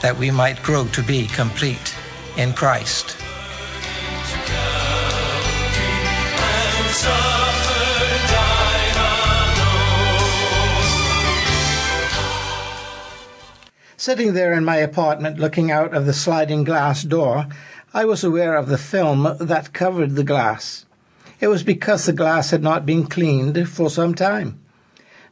that we might grow to be complete in Christ. Sitting there in my apartment looking out of the sliding glass door, I was aware of the film that covered the glass. It was because the glass had not been cleaned for some time.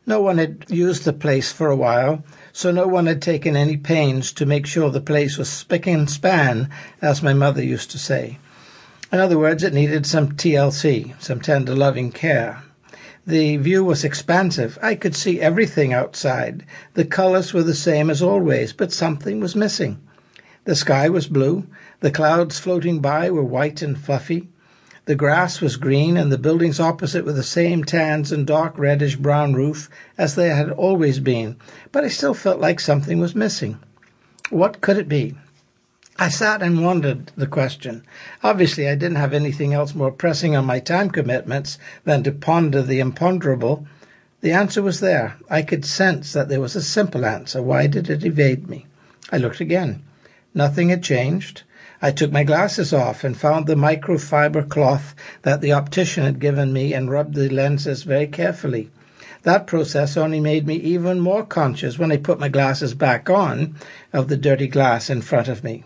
No one had used the place for a while, so no one had taken any pains to make sure the place was spick and span, as my mother used to say. In other words, it needed some TLC, some tender loving care. The view was expansive. I could see everything outside. The colors were the same as always, but something was missing. The sky was blue. The clouds floating by were white and fluffy. The grass was green, and the buildings opposite were the same tans and dark reddish brown roof as they had always been, but I still felt like something was missing. What could it be? I sat and wondered the question. Obviously, I didn't have anything else more pressing on my time commitments than to ponder the imponderable. The answer was there. I could sense that there was a simple answer. Why did it evade me? I looked again. Nothing had changed. I took my glasses off and found the microfiber cloth that the optician had given me and rubbed the lenses very carefully. That process only made me even more conscious when I put my glasses back on of the dirty glass in front of me.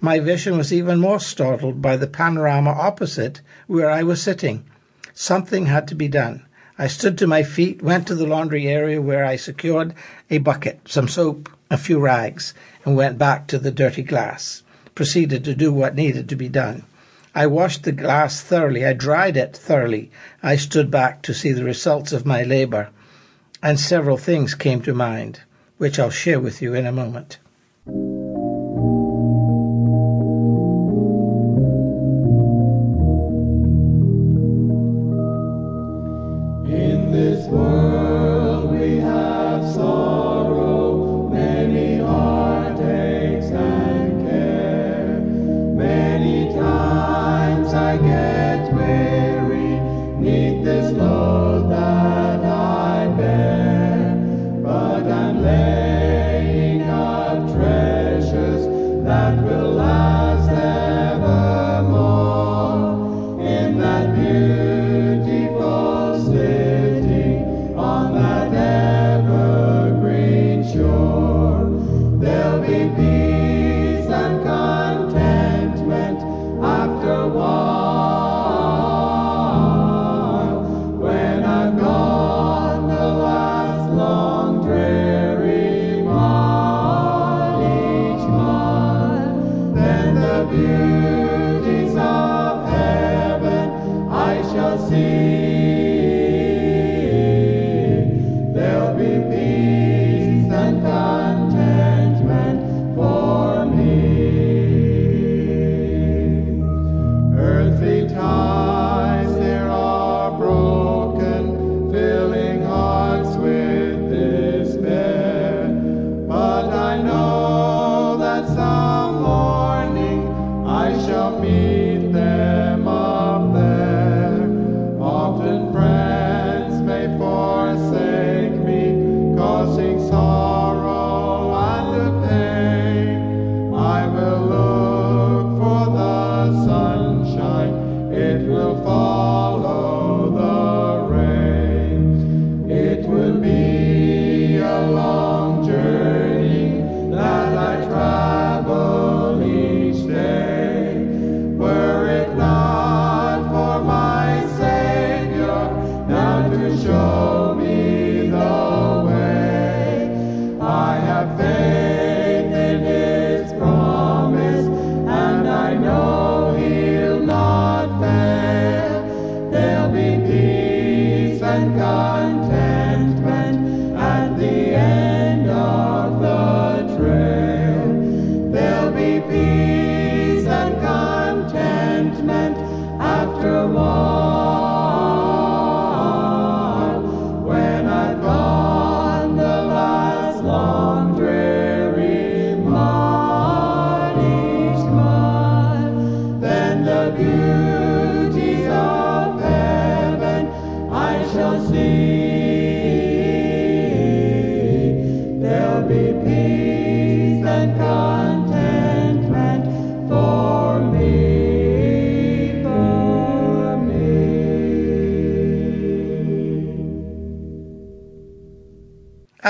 My vision was even more startled by the panorama opposite where I was sitting. Something had to be done. I stood to my feet, went to the laundry area where I secured a bucket, some soap, a few rags, and went back to the dirty glass. Proceeded to do what needed to be done. I washed the glass thoroughly. I dried it thoroughly. I stood back to see the results of my labor. And several things came to mind, which I'll share with you in a moment.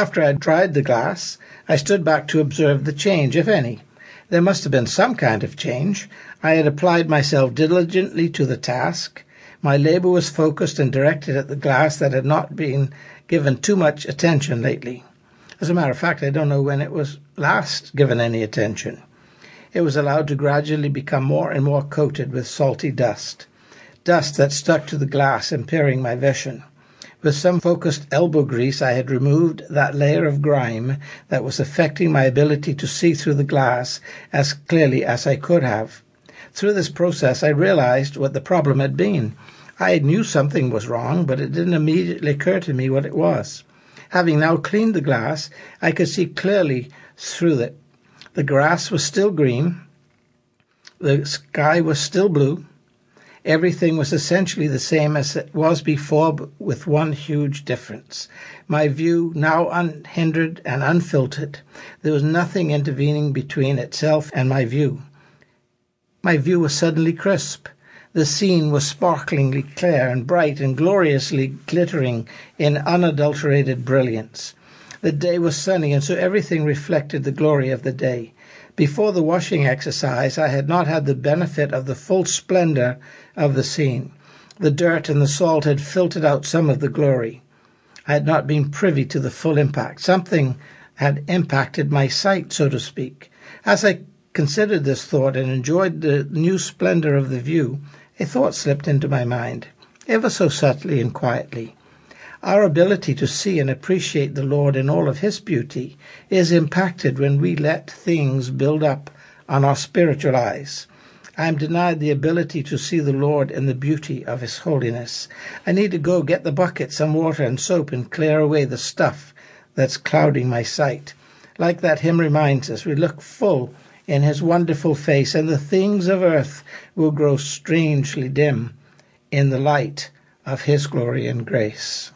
After I had tried the glass, I stood back to observe the change, if any. There must have been some kind of change. I had applied myself diligently to the task. My labour was focused and directed at the glass that had not been given too much attention lately. As a matter of fact, I don't know when it was last given any attention. It was allowed to gradually become more and more coated with salty dust, dust that stuck to the glass, impairing my vision. With some focused elbow grease, I had removed that layer of grime that was affecting my ability to see through the glass as clearly as I could have. Through this process, I realized what the problem had been. I knew something was wrong, but it didn't immediately occur to me what it was. Having now cleaned the glass, I could see clearly through it. The grass was still green. The sky was still blue. Everything was essentially the same as it was before, but with one huge difference. My view, now unhindered and unfiltered, there was nothing intervening between itself and my view. My view was suddenly crisp. The scene was sparklingly clear and bright and gloriously glittering in unadulterated brilliance. The day was sunny, and so everything reflected the glory of the day. Before the washing exercise, I had not had the benefit of the full splendor of the scene. The dirt and the salt had filtered out some of the glory. I had not been privy to the full impact. Something had impacted my sight, so to speak. As I considered this thought and enjoyed the new splendor of the view, a thought slipped into my mind, ever so subtly and quietly. Our ability to see and appreciate the Lord in all of His beauty is impacted when we let things build up on our spiritual eyes. I am denied the ability to see the Lord in the beauty of His holiness. I need to go get the bucket, some water and soap, and clear away the stuff that's clouding my sight. Like that hymn reminds us, we look full in His wonderful face, and the things of earth will grow strangely dim in the light of His glory and grace.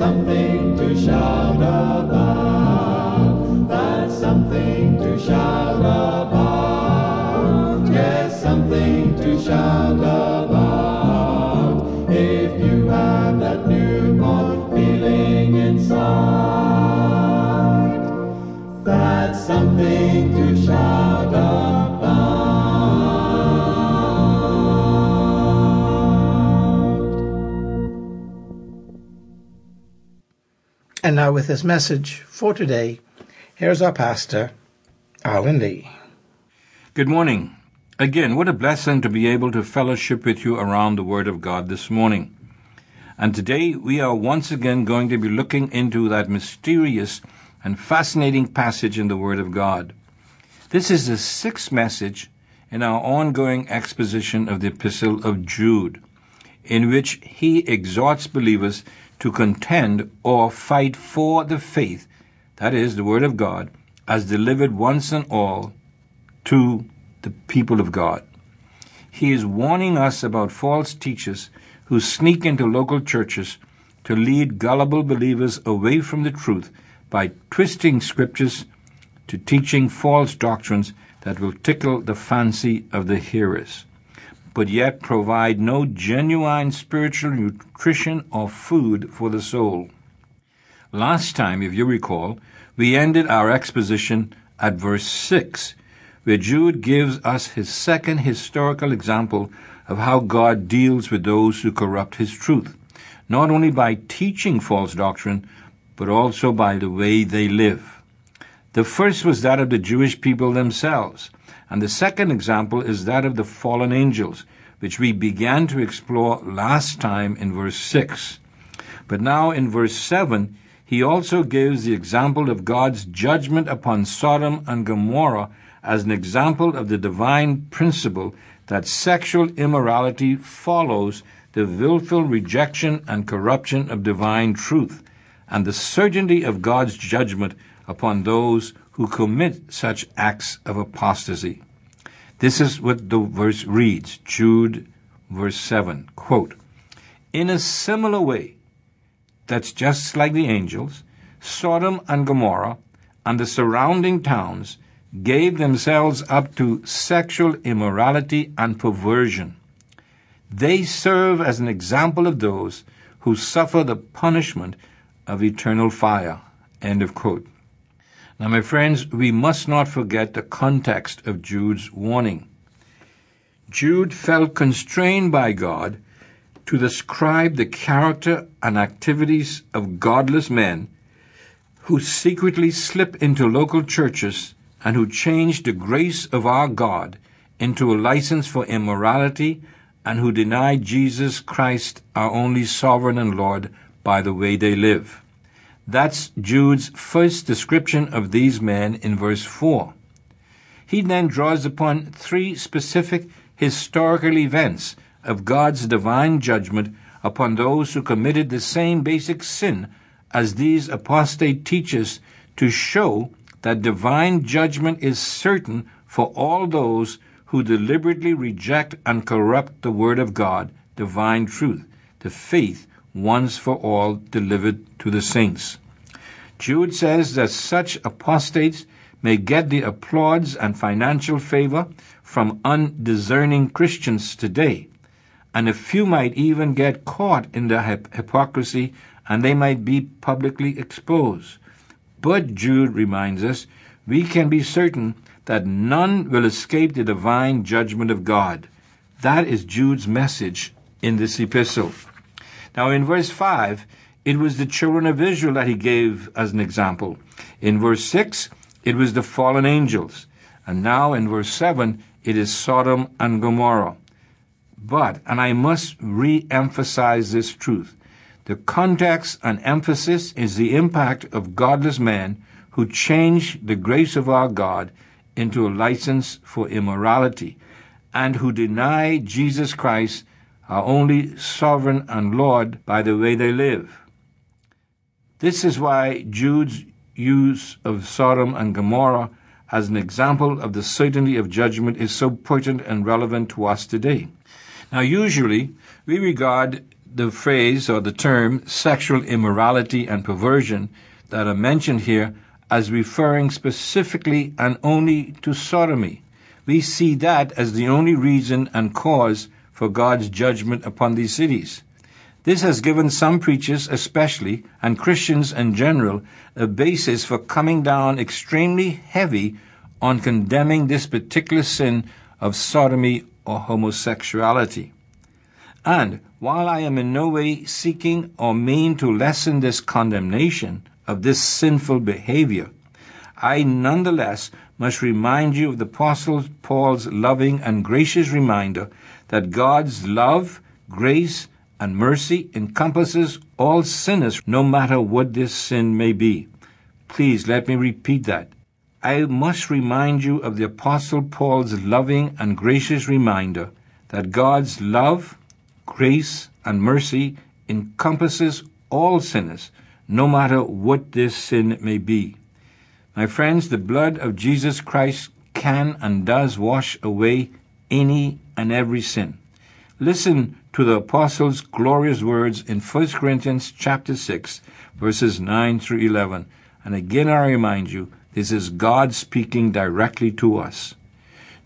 And now, with his message for today, here's our pastor, Alan Lee. Good morning. Again, what a blessing to be able to fellowship with you around the Word of God this morning. And today we are once again going to be looking into that mysterious and fascinating passage in the Word of God. This is the sixth message in our ongoing exposition of the Epistle of Jude, in which he exhorts believers to contend or fight for the faith, that is, the Word of God, as delivered once and all to the people of God. he is warning us about false teachers who sneak into local churches to lead gullible believers away from the truth by twisting scriptures to teaching false doctrines that will tickle the fancy of the hearers, but yet provide no genuine spiritual nutrition or food for the soul. Last time, if you recall, we ended our exposition at verse 6, where Jude gives us his second historical example of how God deals with those who corrupt his truth, not only by teaching false doctrine, but also by the way they live. The first was that of the Jewish people themselves, and the second example is that of the fallen angels, which we began to explore last time in verse 6. But now in verse 7, he also gives the example of God's judgment upon Sodom and Gomorrah as an example of the divine principle that sexual immorality follows the willful rejection and corruption of divine truth, and the certainty of God's judgment upon those who commit such acts of apostasy. This is what the verse reads, Jude verse 7, quote, In a similar way, that's just like the angels, Sodom and Gomorrah and the surrounding towns gave themselves up to sexual immorality and perversion. They serve as an example of those who suffer the punishment of eternal fire. End of quote. Now, my friends, we must not forget the context of Jude's warning. Jude felt constrained by God to describe the character and activities of godless men who secretly slip into local churches and who change the grace of our God into a license for immorality and who deny Jesus Christ, our only sovereign and Lord, by the way they live. That's Jude's first description of these men in verse 4. He then draws upon three specific historical events of God's divine judgment upon those who committed the same basic sin as these apostate teachers to show that divine judgment is certain for all those who deliberately reject and corrupt the Word of God, divine truth, the faith once for all delivered to the saints. Jude says that such apostates may get the applause and financial favor from undiscerning Christians today, and a few might even get caught in their hypocrisy and they might be publicly exposed. But Jude reminds us we can be certain that none will escape the divine judgment of God. That is Jude's message in this epistle. Now, in verse 5, it was the children of Israel that he gave as an example. In verse 6, it was the fallen angels. And now in verse 7, it is Sodom and Gomorrah. But, and I must re emphasize this truth, the context and emphasis is the impact of godless men who change the grace of our God into a license for immorality and who deny Jesus Christ, our only sovereign and Lord, by the way they live. This is why Jude's use of Sodom and Gomorrah as an example of the certainty of judgment is so pertinent and relevant to us today. Now, usually, we regard the phrase or the term sexual immorality and perversion that are mentioned here as referring specifically and only to sodomy. We see that as the only reason and cause for God's judgment upon these cities. This has given some preachers, especially, and Christians in general, a basis for coming down extremely heavy on condemning this particular sin of sodomy or homosexuality. And while I am in no way seeking or mean to lessen this condemnation of this sinful behavior, I nonetheless must remind you of the Apostle Paul's loving and gracious reminder that God's love, grace, and mercy encompasses all sinners, no matter what this sin may be. Please let me repeat that. I must remind you of the Apostle Paul's loving and gracious reminder that God's love, grace, and mercy encompasses all sinners, no matter what this sin may be. My friends, the blood of Jesus Christ can and does wash away any and every sin. Listen to the apostle's glorious words in 1 Corinthians chapter 6 verses 9 through 11. And again I remind you, this is God speaking directly to us.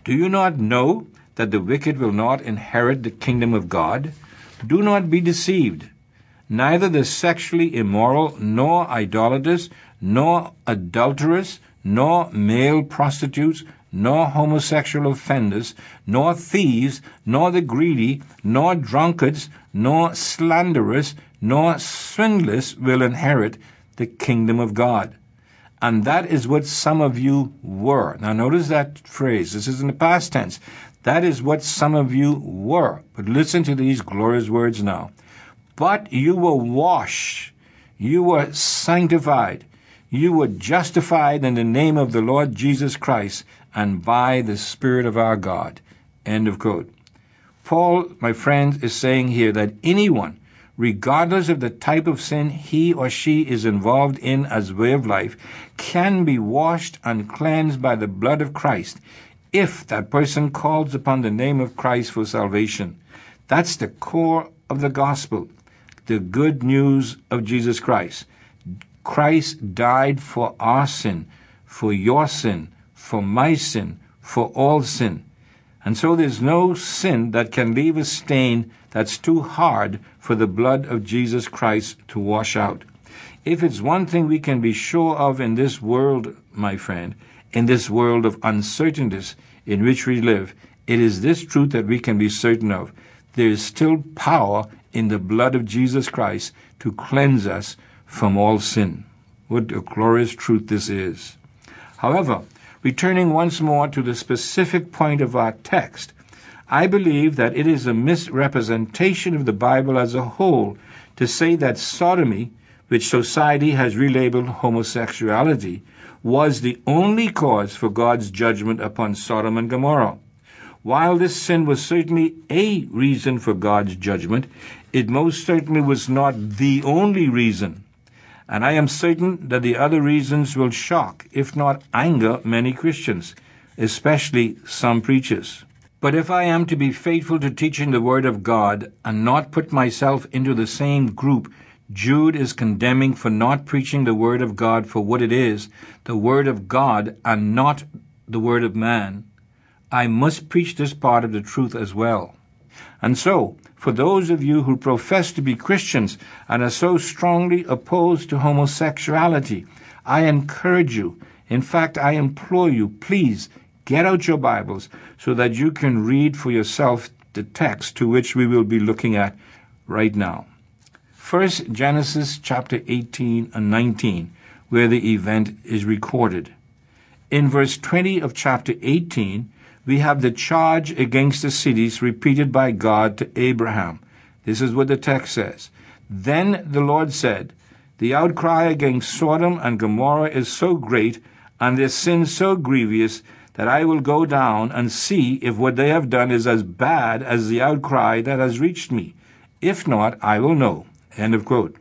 Do you not know that the wicked will not inherit the kingdom of God? Do not be deceived. Neither the sexually immoral, nor idolaters, nor adulterers, nor male prostitutes, nor homosexual offenders, nor thieves, nor the greedy, nor drunkards, nor slanderers, nor swindlers will inherit the kingdom of God. And that is what some of you were. Now notice that phrase. This is in the past tense. That is what some of you were. But listen to these glorious words now. But you were washed. You were sanctified. You were justified in the name of the Lord Jesus Christ and by the Spirit of our God. End of quote. Paul, my friend, is saying here that anyone, regardless of the type of sin he or she is involved in as way of life, can be washed and cleansed by the blood of Christ if that person calls upon the name of Christ for salvation. That's the core of the gospel, the good news of Jesus Christ. Christ died for our sin, for your sin, for my sin, for all sin. And so there's no sin that can leave a stain that's too hard for the blood of Jesus Christ to wash out. If it's one thing we can be sure of in this world, my friend, in this world of uncertainties in which we live, it is this truth that we can be certain of. There is still power in the blood of Jesus Christ to cleanse us from all sin. What a glorious truth this is. However, returning once more to the specific point of our text, I believe that it is a misrepresentation of the Bible as a whole to say that sodomy, which society has relabeled homosexuality, was the only cause for God's judgment upon Sodom and Gomorrah. While this sin was certainly a reason for God's judgment, it most certainly was not the only reason. And I am certain that the other reasons will shock, if not anger, many Christians, especially some preachers. But if I am to be faithful to teaching the Word of God and not put myself into the same group Jude is condemning for not preaching the Word of God for what it is, the Word of God, and not the Word of man, I must preach this part of the truth as well. And so, for those of you who profess to be Christians and are so strongly opposed to homosexuality, I encourage you, in fact, I implore you, please get out your Bibles so that you can read for yourself the text to which we will be looking at right now. First, Genesis chapter 18 and 19, where the event is recorded. In verse 20 of chapter 18, we have the charge against the cities repeated by God to Abraham. This is what the text says. Then the Lord said, The outcry against Sodom and Gomorrah is so great, and their sin so grievous, that I will go down and see if what they have done is as bad as the outcry that has reached me. If not, I will know. End of quote.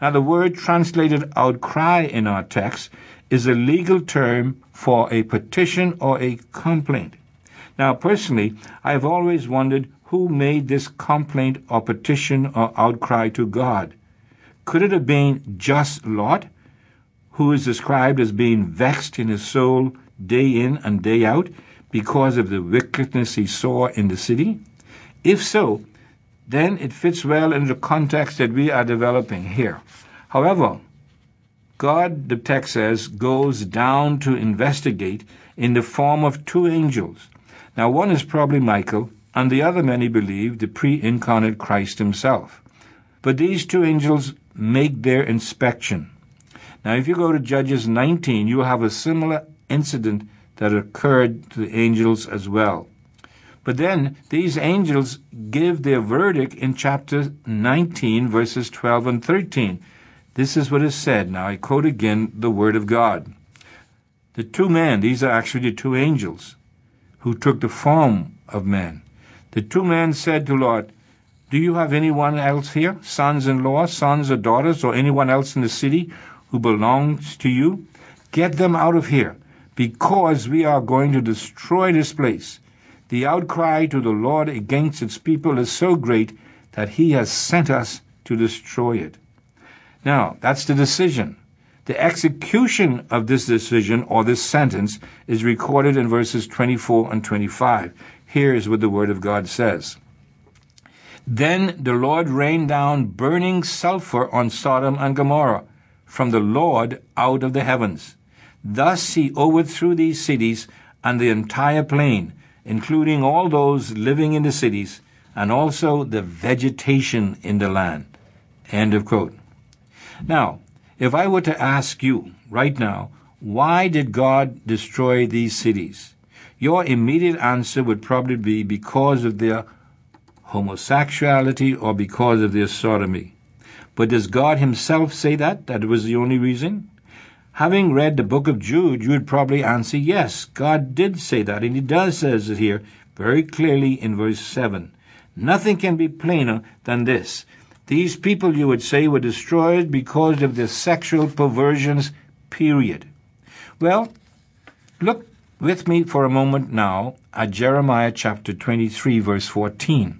Now, the word translated outcry in our text is a legal term for a petition or a complaint. Now, personally, I have always wondered who made this complaint or petition or outcry to God. Could it have been just Lot, who is described as being vexed in his soul day in and day out because of the wickedness he saw in the city? If so, then it fits well in the context that we are developing here. However, God, the text says, goes down to investigate in the form of two angels now, one is probably Michael, and the other, many believe, the pre incarnate Christ himself. But these two angels make their inspection. Now, if you go to Judges 19, you have a similar incident that occurred to the angels as well. But then these angels give their verdict in chapter 19, verses 12 and 13. This is what is said. Now I quote again the word of God. The two men, these are actually the two angels, who took the form of man. The two men said to Lot, Do you have anyone else here, sons in law, sons or daughters, or anyone else in the city who belongs to you? Get them out of here, because we are going to destroy this place. The outcry to the Lord against its people is so great that he has sent us to destroy it. Now, that's the decision. The execution of this decision or this sentence is recorded in verses 24 and 25. Here is what the Word of God says. Then the Lord rained down burning sulfur on Sodom and Gomorrah from the Lord out of the heavens. Thus he overthrew these cities and the entire plain, including all those living in the cities, and also the vegetation in the land. End of quote. Now, if I were to ask you right now, why did God destroy these cities? Your immediate answer would probably be because of their homosexuality or because of their sodomy. But does God Himself say that? That was the only reason? Having read the book of Jude, you would probably answer yes, God did say that, and He does says it here very clearly in verse 7. Nothing can be plainer than this. These people, you would say, were destroyed because of their sexual perversions, period. Well, look with me for a moment now at Jeremiah chapter 23, verse 14.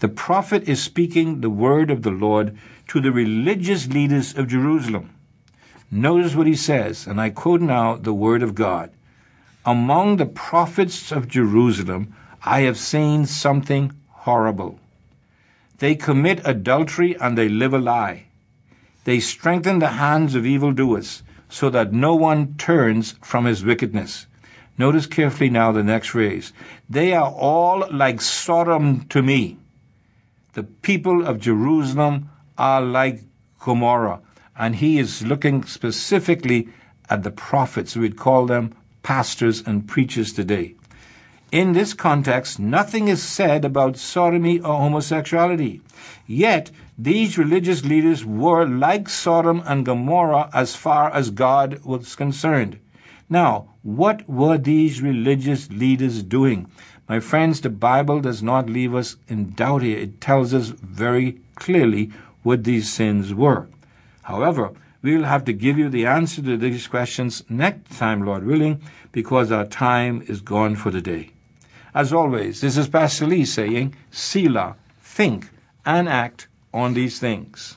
The prophet is speaking the word of the Lord to the religious leaders of Jerusalem. Notice what he says, and I quote now the word of God. Among the prophets of Jerusalem, I have seen something horrible. They commit adultery and they live a lie. They strengthen the hands of evildoers so that no one turns from his wickedness. Notice carefully now the next phrase. They are all like Sodom to me. The people of Jerusalem are like Gomorrah and he is looking specifically at the prophets. We'd call them pastors and preachers today. In this context, nothing is said about sodomy or homosexuality. Yet, these religious leaders were like Sodom and Gomorrah as far as God was concerned. Now, what were these religious leaders doing? My friends, the Bible does not leave us in doubt here. It tells us very clearly what these sins were. However, we will have to give you the answer to these questions next time, Lord willing, because our time is gone for the day. As always, this is Pastor Lee saying, Selah, think and act on these things.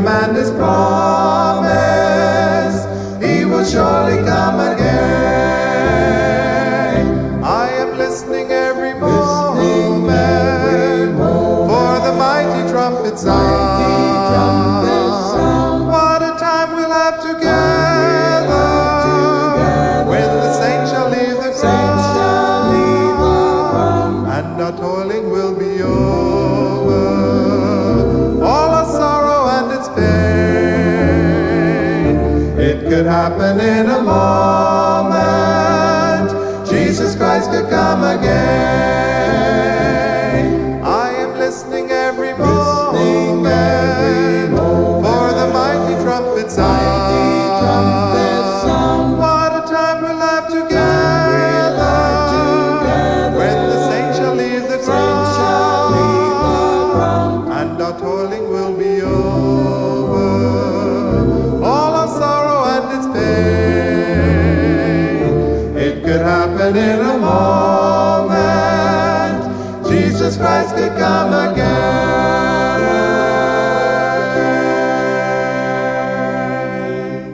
Great commander's promise. He will surely come It could